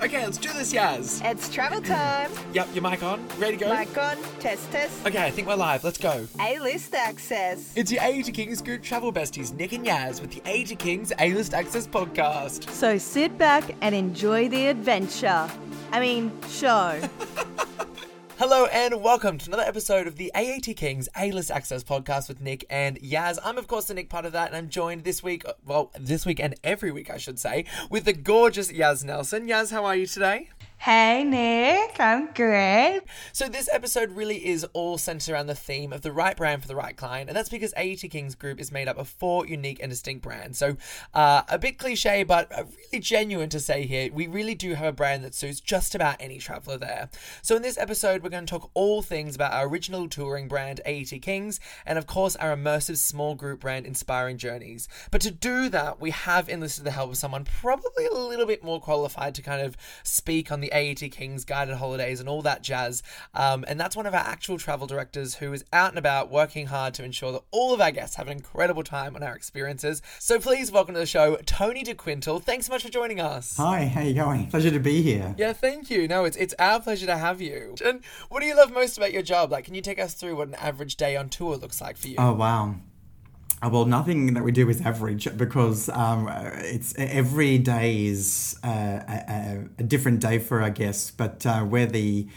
Okay, let's do this, Yaz. It's travel time. Yep, your mic on. Ready to go? Mic on. Test, test. Okay, I think we're live. Let's go. A-list access. It's your AAT Kings group travel besties, Nick and Yaz, with the AAT Kings A-List Access podcast. So sit back and enjoy the adventure. I mean, show. Hello and welcome to another episode of the AAT Kings A-List Access podcast with Nick and Yaz. I'm of course the Nick part of that, and I'm joined this week, well, this week and every week I should say, with the gorgeous Yaz Nelson. Yaz, how are you today? Hey, Nick. I'm good. So this episode really is all centered around the theme of the right brand for the right client, and that's because AAT Kings Group is made up of four unique and distinct brands. So uh, a bit cliche, but really genuine to say here. We really do have a brand that suits just about any traveler there. So in this episode, we're going to talk all things about our original touring brand AAT Kings, and of course our immersive small group brand Inspiring Journeys. But to do that, we have enlisted the help of someone probably a little bit more qualified to kind of speak on the the AAT Kings guided holidays and all that jazz. Um, and that's one of our actual travel directors who is out and about working hard to ensure that all of our guests have an incredible time on our experiences. So please welcome to the show, Tony DeQuintal. Thanks so much for joining us. Hi, how you going? Pleasure to be here. Yeah, thank you. No, it's it's our pleasure to have you. And what do you love most about your job? Like, can you take us through what an average day on tour looks like for you? Oh wow. Uh, well, nothing that we do is average because um, it's every day is uh, a, a, different day for our guests. But uh, we're the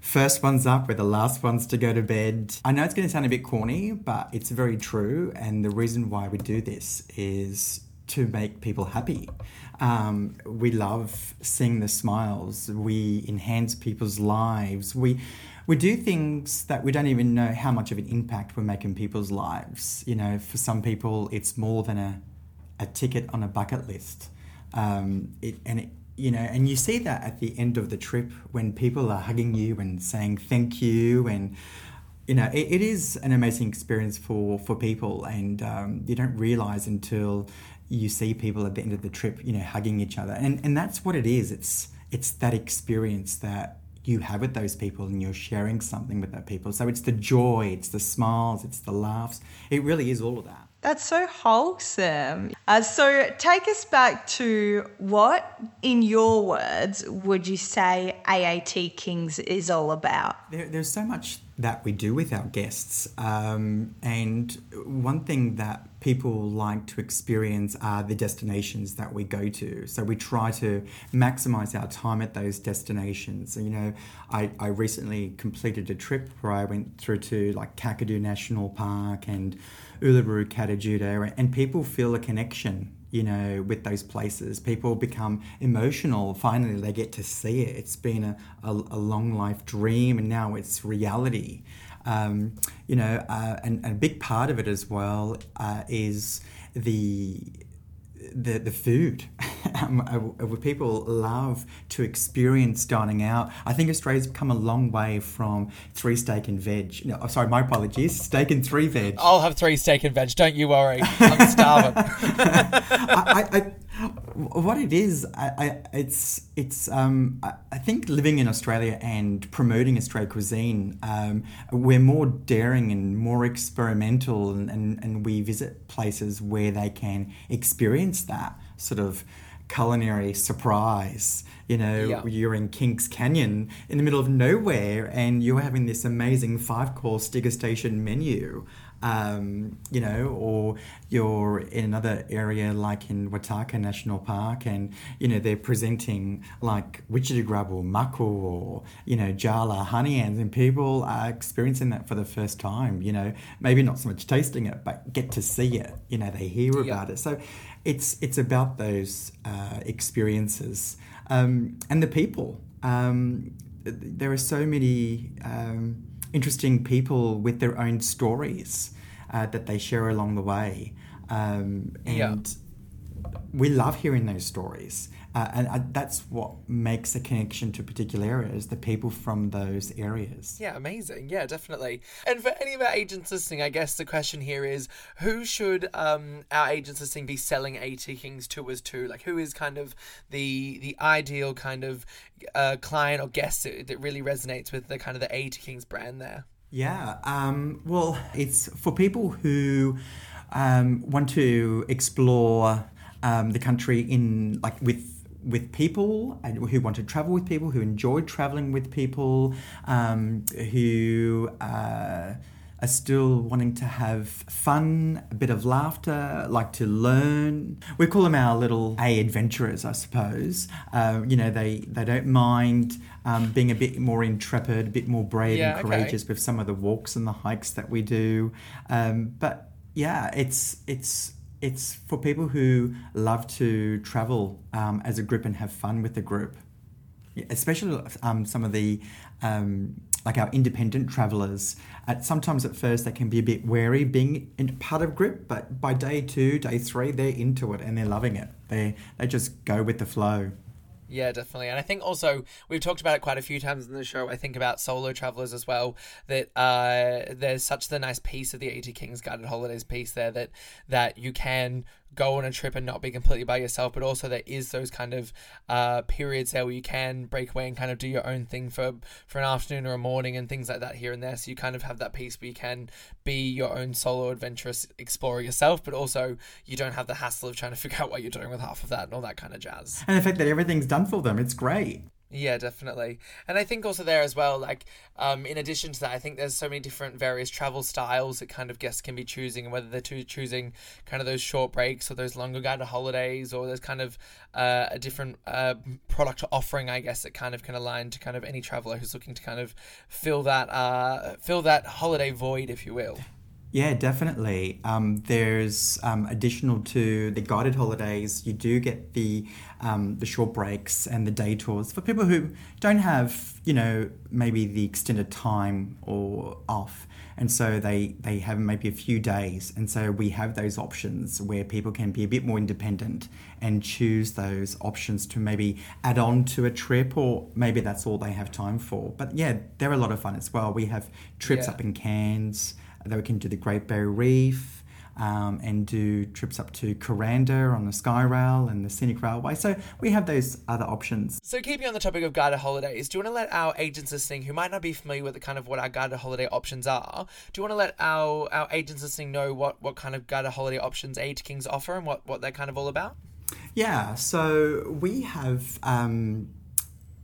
first ones up, we're the last ones to go to bed. I know it's going to sound a bit corny, but it's very true. And the reason why we do this is to make people happy. Um, we love seeing the smiles. We enhance people's lives. We we do things that we don't even know how much of an impact we're making people's lives. You know, for some people, it's more than a, a ticket on a bucket list. Um, it, and it, you know, and you see that at the end of the trip when people are hugging you and saying thank you, and you know, it, it is an amazing experience for for people, and um, you don't realize until you see people at the end of the trip, you know, hugging each other, and and that's what it is. It's it's that experience that you have with those people and you're sharing something with that people. So it's the joy, it's the smiles, it's the laughs. It really is all of that. That's so wholesome. Uh, so take us back to what, in your words, would you say AAT Kings is all about? There, there's so much that we do with our guests. Um, and one thing that people like to experience are the destinations that we go to. So we try to maximize our time at those destinations. You know, I, I recently completed a trip where I went through to like Kakadu National Park and Uluru Kata and people feel a connection you know, with those places. People become emotional. Finally, they get to see it. It's been a, a, a long life dream, and now it's reality. Um, you know, uh, and, and, a big part of it as well uh, is the the, the food. um, uh, people love to experience dining out. I think Australia's come a long way from three steak and veg. No, sorry, my apologies. Steak and three veg. I'll have three steak and veg. Don't you worry. I'm starving. I, I, I, what it is, I, it's it's. Um, I think living in Australia and promoting Australian cuisine, um, we're more daring and more experimental, and, and, and we visit places where they can experience that sort of culinary surprise. You know, yeah. you're in Kings Canyon in the middle of nowhere and you're having this amazing five course degustation menu um, you know, or you're in another area like in Watarrka National Park and, you know, they're presenting like Witchetty Grub or Maku or, you know, Jala honey ants and people are experiencing that for the first time, you know, maybe not so much tasting it, but get to see it, you know, they hear yeah. about it. So it's, it's about those uh, experiences um, and the people. Um, there are so many um, interesting people with their own stories uh, that they share along the way. Um, and yeah. we love hearing those stories. Uh, and uh, that's what makes a connection to particular areas, the people from those areas. Yeah, amazing. Yeah, definitely. And for any of our agents listening, I guess the question here is who should um, our agents listening be selling AAT Kings tours to? Like, who is kind of the the ideal kind of uh, client or guest that, that really resonates with the kind of the AAT Kings brand there? Yeah. Um, well, it's for people who um, want to explore um, the country in like with with people and who want to travel with people, who enjoy traveling with people, um, who uh, are still wanting to have fun, a bit of laughter, like to learn. We call them our little A adventurers, I suppose. Uh, you know, they, they don't mind um, being a bit more intrepid, a bit more brave Yeah, and okay. courageous with some of the walks and the hikes that we do. Um, but yeah, it's it's it's for people who love to travel um, as a group and have fun with the group. Yeah, especially um, some of the um, like our independent travelers. At sometimes at first they can be a bit wary being in part of group, but by day two, day three, they're into it and they're loving it. They they just go with the flow. Yeah, definitely. And I think also we've talked about it quite a few times in the show. I think about solo travelers as well. That uh, there's such the nice piece of the AAT Kings Guided Holidays piece there that that you can go on a trip and not be completely by yourself, but also there is those kind of uh, periods there where you can break away and kind of do your own thing for for an afternoon or a morning and things like that here and there. So you kind of have that piece where you can be your own solo adventurous explorer yourself, but also you don't have the hassle of trying to figure out what you're doing with half of that and all that kind of jazz. And the fact that everything's done for them, it's great. Yeah, definitely. And I think also there as well, like, um, in addition to that, I think there's so many different various travel styles that kind of guests can be choosing, and whether they're choosing kind of those short breaks or those longer guided holidays, or there's kind of uh, a different uh, product offering, I guess, that kind of can align to kind of any traveler who's looking to kind of fill that uh, fill that holiday void, if you will. Yeah, definitely. Um, there's um, additional to the guided holidays. You do get the um, the short breaks and the day tours for people who don't have, you know, maybe the extended time or off, and so they they have maybe a few days, and so we have those options where people can be a bit more independent and choose those options to maybe add on to a trip, or maybe that's all they have time for. But yeah, they're a lot of fun as well. We have trips Yeah. up in Cairns that we can do the Great Barrier Reef um, and do trips up to Kuranda on the Skyrail and the Scenic Railway. So we have those other options. So, keeping on the topic of guided holidays, do you want to let our agents listening who might not be familiar with the kind of what our guided holiday options are, do you want to let our, our agents listening know what, what kind of guided holiday options AAT Kings offer and what, what they're kind of all about? Yeah, so we have um,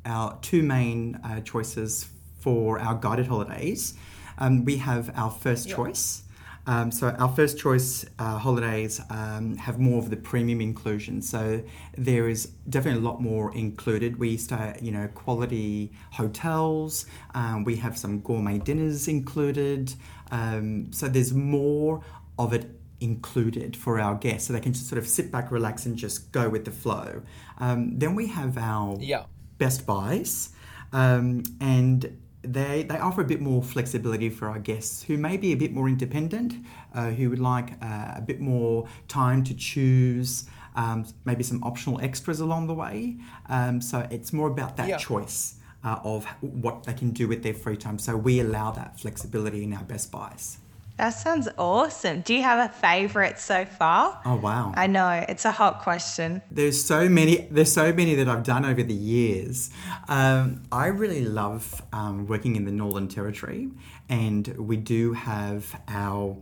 our two main uh, choices for our guided holidays. Um, we have our first choice. Um, so our first choice uh, holidays um, have more of the premium inclusion. So there is definitely a lot more included. We start, you know, quality hotels. Um, we have some gourmet dinners included. Um, so there's more of it included for our guests, so they can just sort of sit back, relax, and just go with the flow. Um, then we have our Yeah. Best Buys, um, and they they offer a bit more flexibility for our guests who may be a bit more independent, uh, who would like uh, a bit more time to choose. Um, maybe some optional extras along the way. Um, so it's more about that Yeah. choice uh, of what they can do with their free time. So we allow that flexibility in our Best Buys. That sounds awesome. Do you have a favorite so far? Oh wow! I know it's a hot question. There's so many. There's so many that I've done over the years. Um, I really love um, working in the Northern Territory, and we do have our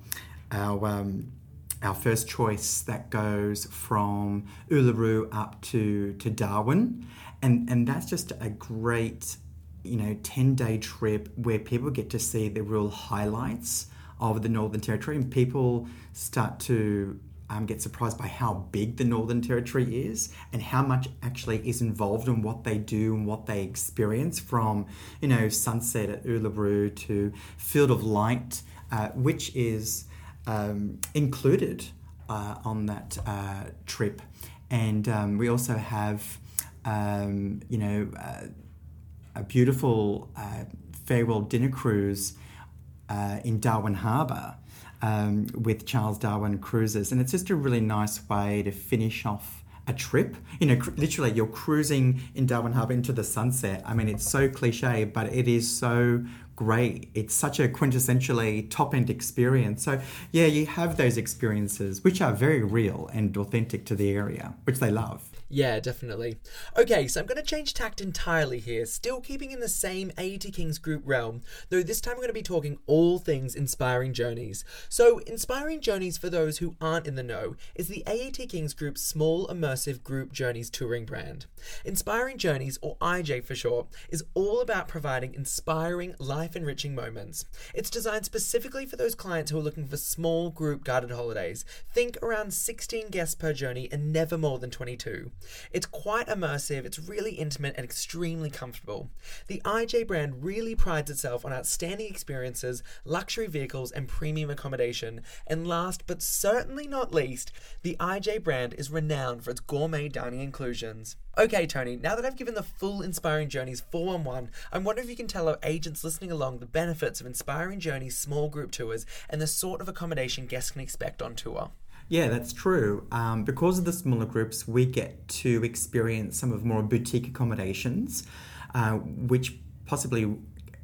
our um, our first choice that goes from Uluru up to to Darwin, and and that's just a great you know 10 day trip where people get to see the real highlights of the Northern Territory and people start to um, get surprised by how big the Northern Territory is and how much actually is involved in what they do and what they experience from, you know, sunset at Uluru to Field of Light, uh, which is um, included uh, on that uh, trip. And um, we also have, um, you know, uh, a beautiful uh, farewell dinner cruise uh, in Darwin Harbour um, with Charles Darwin Cruises, and it's just a really nice way to finish off a trip. You know, cr- literally, you're cruising in Darwin Harbour into the sunset. I mean, it's so cliche, but it is so great. It's such a quintessentially top end experience. So, yeah, you have those experiences which are very real and authentic to the area, which they love. Yeah, definitely. Okay, so I'm going to change tact entirely here, still keeping in the same AAT Kings group realm, though this time we're going to be talking all things Inspiring Journeys. So, Inspiring Journeys, for those who aren't in the know, is the AAT Kings group's small, immersive group journeys touring brand. Inspiring Journeys, or IJ for short, is all about providing inspiring, life enriching moments. It's designed specifically for those clients who are looking for small group guided holidays. Think around 16 guests per journey and never more than 22. It's quite immersive, it's really intimate and extremely comfortable. The IJ brand really prides itself on outstanding experiences, luxury vehicles, and premium accommodation. And last but certainly not least, the IJ brand is renowned for its gourmet dining inclusions. Okay, Tony, now that I've given the full Inspiring Journeys 411, I'm wondering if you can tell our agents listening along the benefits of Inspiring Journeys small group tours and the sort of accommodation guests can expect on tour. Yeah, that's true. Um, because of the smaller groups, we get to experience some of more boutique accommodations, uh, which possibly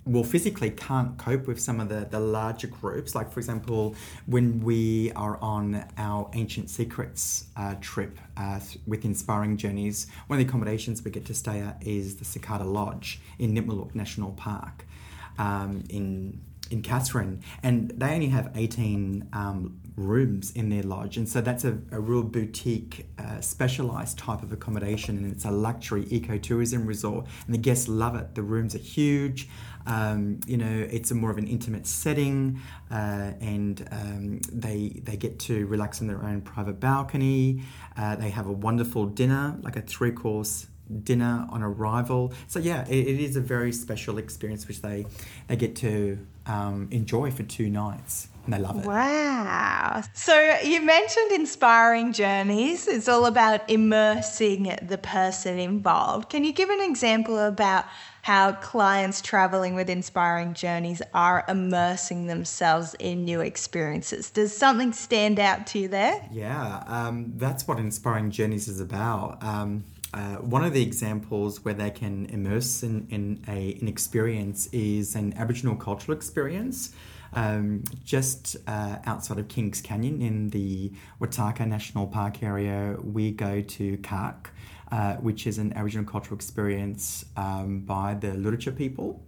well physically can't cope with some of the, the larger groups like for example when we are on our ancient secrets uh, trip uh, with inspiring journeys one of the accommodations we get to stay at is the cicada lodge in nitmiluk national park um, in in Katherine, and they only have 18 um, rooms in their lodge, and so that's a, a real boutique, uh, specialized type of accommodation, and it's a luxury ecotourism resort, and the guests love it. The rooms are huge. Um, you know, it's a more of an intimate setting, uh, and um, they they get to relax on their own private balcony. Uh, they have a wonderful dinner, like a three course dinner on arrival. So yeah, it, it is a very special experience which they they get to um, enjoy for two nights. And they love it. Wow. So you mentioned inspiring journeys. It's all about immersing the person involved. Can you give an example about how clients traveling with inspiring journeys are immersing themselves in new experiences? Does something stand out to you there? Yeah, um, that's what inspiring journeys is about. Um, uh, one of the examples where they can immerse in, in a, an experience is an Aboriginal cultural experience. Um, just uh, outside of Kings Canyon in the Watarrka National Park area, we go to Karrke, uh, which is an Aboriginal cultural experience um, by the Luritja people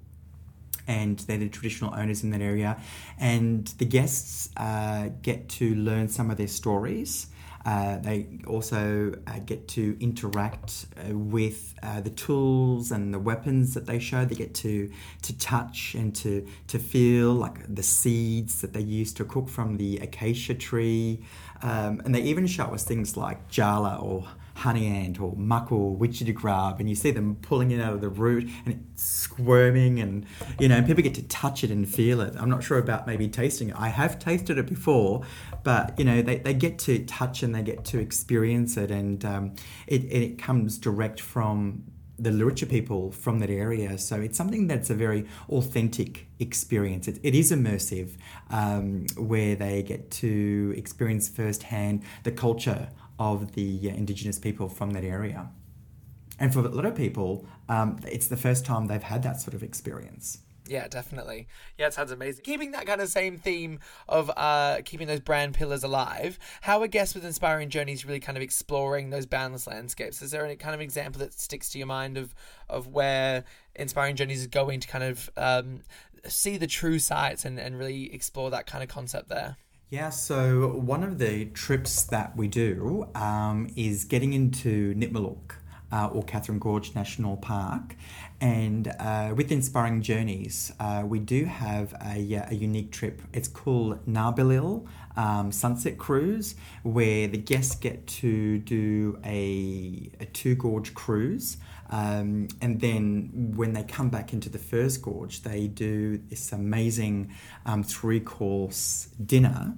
and they're the traditional owners in that area. And the guests uh, get to learn some of their stories. Uh, they also uh, get to interact uh, with uh, the tools and the weapons that they show. They get to to touch and to to feel like the seeds that they use to cook from the acacia tree, um, and they even show us things like jala or honey ant or muck or witchetty grub and you see them pulling it out of the root and it's squirming and you know people get to touch it and feel it i'm not sure about maybe tasting it i have tasted it before but you know they, they get to touch and they get to experience it and um, it, it comes direct from the Luritja people from that area. So it's something that's a very authentic experience. It, it is immersive, um, where they get to experience firsthand the culture of the uh, Indigenous people from that area. And for a lot of people, um, it's the first time they've had that sort of experience. Yeah, definitely. Yeah, it sounds amazing. Keeping that kind of same theme of uh, keeping those brand pillars alive, how are guests with Inspiring Journeys really kind of exploring those boundless landscapes? Is there any kind of example that sticks to your mind of, of where Inspiring Journeys is going to kind of um, see the true sights and, and really explore that kind of concept there? Yeah, so one of the trips that we do um, is getting into Nitmiluk. Uh, or Katherine Gorge National Park. And uh, with Inspiring Journeys, uh, we do have a, a, unique trip. It's called Nabilil um, Sunset Cruise, where the guests get to do a, a two gorge cruise. Um, and then when they come back into the first gorge, they do this amazing um, three course dinner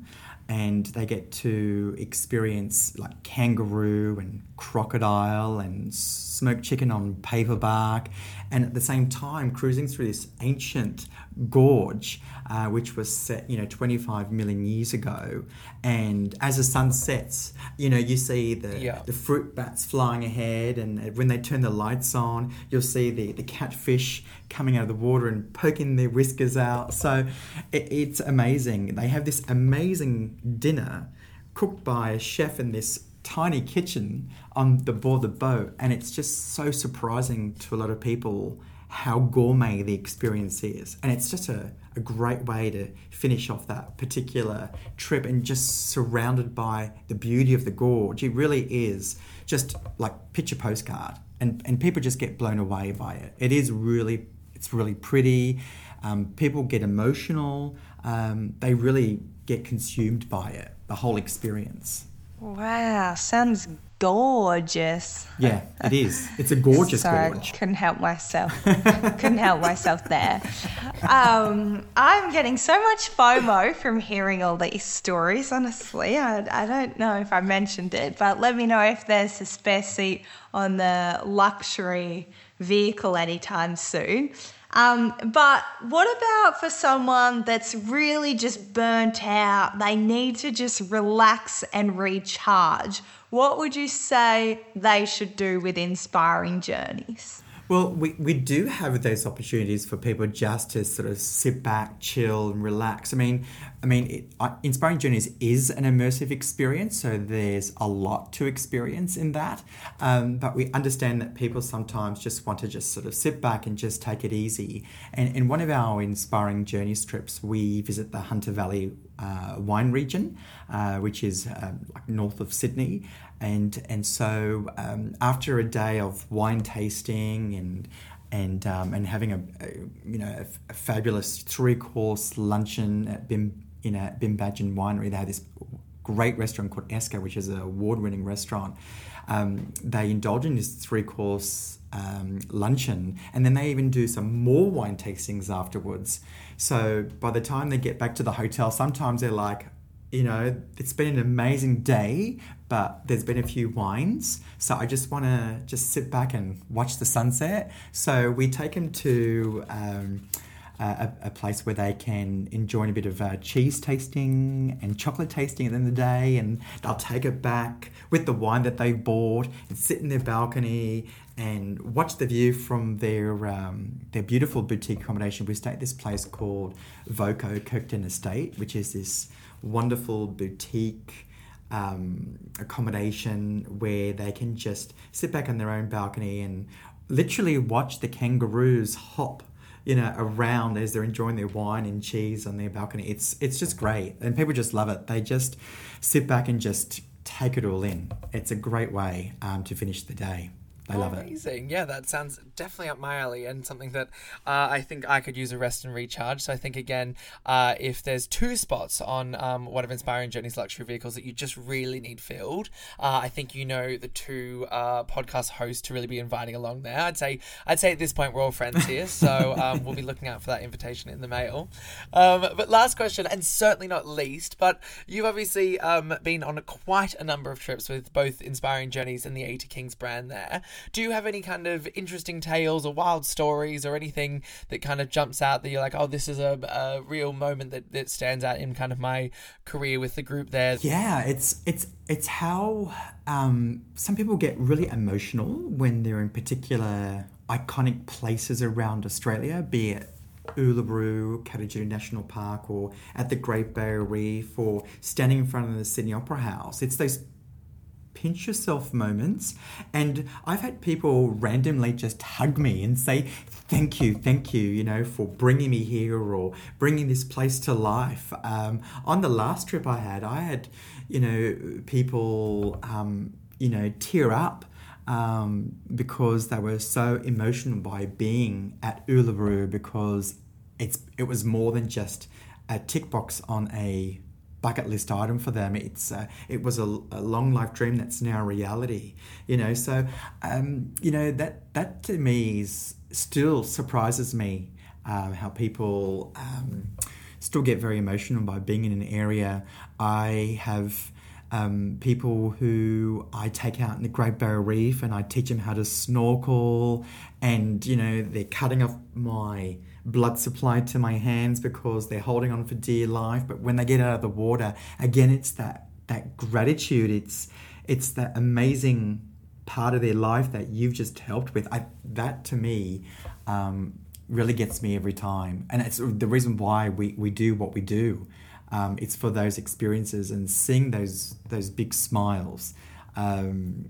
and they get to experience like kangaroo and crocodile and smoked chicken on paper bark and at the same time cruising through this ancient gorge uh, which was set you know 25 million years ago. And as the sun sets you know you see the yeah. the fruit bats flying ahead. And when they turn the lights on you'll see the the catfish coming out of the water and poking their whiskers out. So it, it's amazing. They have this amazing dinner cooked by a chef in this tiny kitchen on the board the boat, and it's just so surprising to a lot of people how gourmet the experience is. And it's just a, a great way to finish off that particular trip and just surrounded by the beauty of the gorge. It really is just like picture postcard. And, and people just get blown away by it. It is really, it's really pretty. Um, people get emotional. Um, they really get consumed by it, the whole experience. Wow, sounds gorgeous. Yeah, it is. It's a gorgeous Sorry, gorge. couldn't help myself. couldn't help myself there. Um, I'm getting so much FOMO from hearing all these stories. Honestly, I, I don't know if I mentioned it, but let me know if there's a spare seat on the luxury vehicle anytime soon. Um, but what about for someone that's really just burnt out? They need to just relax and recharge. What would you say they should do with inspiring journeys? Well, we, we do have those opportunities for people just to sort of sit back, chill, and relax. I mean, I mean, it, uh, Inspiring Journeys is an immersive experience, so there's a lot to experience in that. Um, but we understand that people sometimes just want to just sort of sit back and just take it easy. And in one of our Inspiring Journeys trips, we visit the Hunter Valley uh, wine region, uh, which is uh, north of Sydney and and so um, after a day of wine tasting and and um, and having a, a you know a, a fabulous three course luncheon at Bim in a Bimbadgen Winery, they had this great restaurant called Esca, which is an award winning restaurant. Um, they indulge in this three course um, luncheon, and then they even do some more wine tastings afterwards. So by the time they get back to the hotel, sometimes they're like, you know, it's been an amazing day, but there's been a few wines. So I just want to just sit back and watch the sunset. So we take them to um, a, a, place where they can enjoy a bit of uh, cheese tasting and chocolate tasting at the end of the day. And they'll take it back with the wine that they've bought and sit in their balcony and watch the view from their um, their beautiful boutique accommodation. We stay at this place called Voco Kirkton Estate, which is this wonderful boutique um, accommodation where they can just sit back on their own balcony and literally watch the kangaroos hop you know around as they're enjoying their wine and cheese on their balcony. It's it's just great. And people just love it. They just sit back and just take it all in. It's a great way um, to finish the day I love Amazing. it. Amazing. Yeah, that sounds definitely up my alley and something that uh, I think I could use a rest and recharge. So I think, again, uh, if there's two spots on um, one of Inspiring Journeys luxury vehicles that you just really need filled, uh, I think you know the two uh, podcast hosts to really be inviting along there. I'd say I'd say at this point we're all friends here. So um, we'll be looking out for that invitation in the mail. Um, but last question, and certainly not least, but you've obviously um, been on quite a number of trips with both Inspiring Journeys and the AAT Kings brand there. Do you have any kind of interesting tales or wild stories or anything that kind of jumps out that you're like, oh, this is a, a real moment that, that stands out in kind of my career with the group there? Yeah, it's it's it's how um, some people get really emotional when they're in particular iconic places around Australia, be it Uluru, Kata National Park, or at the Great Barrier Reef, or standing in front of the Sydney Opera House. It's those pinch yourself moments. And I've had people randomly just hug me and say, Thank you, thank you, you know, for bringing me here or bringing this place to life. Um, on the last trip I had, I had, you know, people, um, you know, tear up. Um, because they were so emotional by being at Uluru because it's it was more than just a tick box on a bucket list item for them. It's uh, it was a, a, long life dream that's now reality. You know, so um, you know that that to me is still surprises me um, how people um, still get very emotional by being in an area. I have. Um, people who I take out in the Great Barrier Reef and I teach them how to snorkel, and you know they're cutting off my blood supply to my hands because they're holding on for dear life. But when they get out of the water, again, it's that that gratitude. It's it's that amazing part of their life that you've just helped with. I, that to me um, really gets me every time, and it's the reason why we, we do what we do. Um, it's for those experiences and seeing those those big smiles um,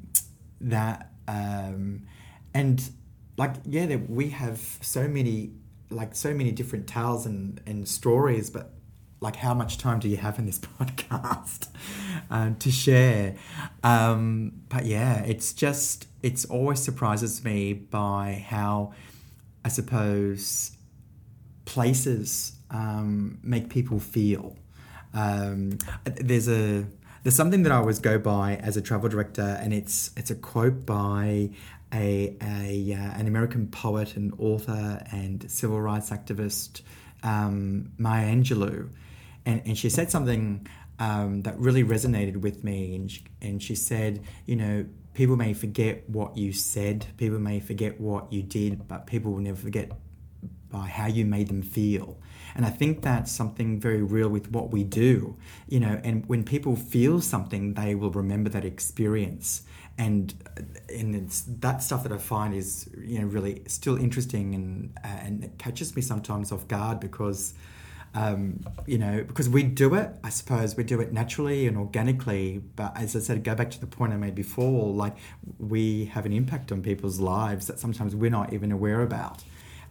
that um, and like yeah, we have so many like so many different tales and, and stories, but like how much time do you have in this podcast um, to share? Um, but yeah, it's just it's always surprises me by how I suppose places um, make people feel. Um, there's a there's something that I always go by as a travel director, and it's it's a quote by a, a uh, an American poet and author and civil rights activist um, Maya Angelou, and and she said something um, that really resonated with me, and she, and she said, you know, people may forget what you said, people may forget what you did, but people will never forget by how you made them feel. And I think that's something very real with what we do, you know. And when people feel something, they will remember that experience. And and it's that stuff that I find is you know really still interesting and uh, and it catches me sometimes off guard because. Um, you know, because we do it, I suppose we do it naturally and organically. But as I said, go back to the point I made before, like we have an impact on people's lives that sometimes we're not even aware about.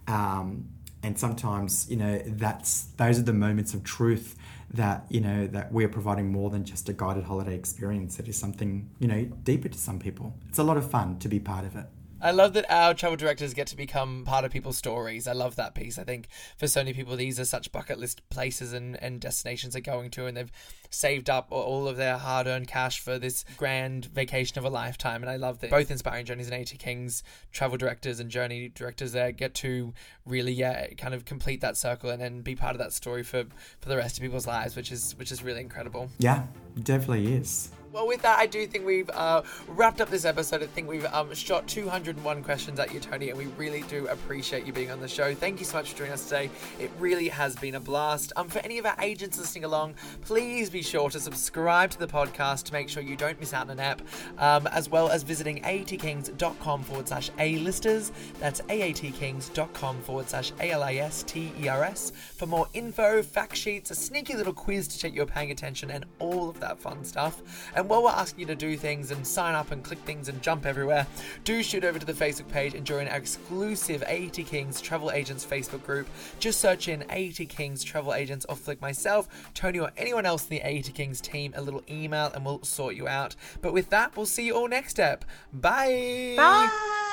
Um, and sometimes you know that's those are the moments of truth that you know that we're providing more than just a guided holiday experience. It is something you know deeper to some people. It's a lot of fun to be part of it I love that our travel directors get to become part of people's stories. I love that piece. I think for so many people, these are such bucket list places and, and destinations they're going to, and they've saved up all of their hard earned cash for this grand vacation of a lifetime. And I love that both Inspiring Journeys and AAT Kings travel directors and journey directors there get to really, yeah, kind of complete that circle and then be part of that story for, for the rest of people's lives, which is which is really incredible. Yeah, definitely is. Well, with that, I do think we've uh, wrapped up this episode. I think we've um, shot 201 questions at you, Tony, and we really do appreciate you being on the show. Thank you so much for joining us today. It really has been a blast. Um, for any of our agents listening along, please be sure to subscribe to the podcast to make sure you don't miss out on an app, um, as well as visiting aatkings.com forward slash A-listers. That's aatkings.com forward slash A-L-I-S-T-E-R-S for more info, fact sheets, a sneaky little quiz to check you're paying attention, and all of that fun stuff. And while we're asking you to do things and sign up and click things and jump everywhere, do shoot over to the Facebook page and join our exclusive AAT Kings Travel Agents Facebook group. Just search in AAT Kings Travel Agents or flick myself, Tony, or anyone else in the AAT Kings team a little email and we'll sort you out. But with that, we'll see you all next step. Bye. Bye.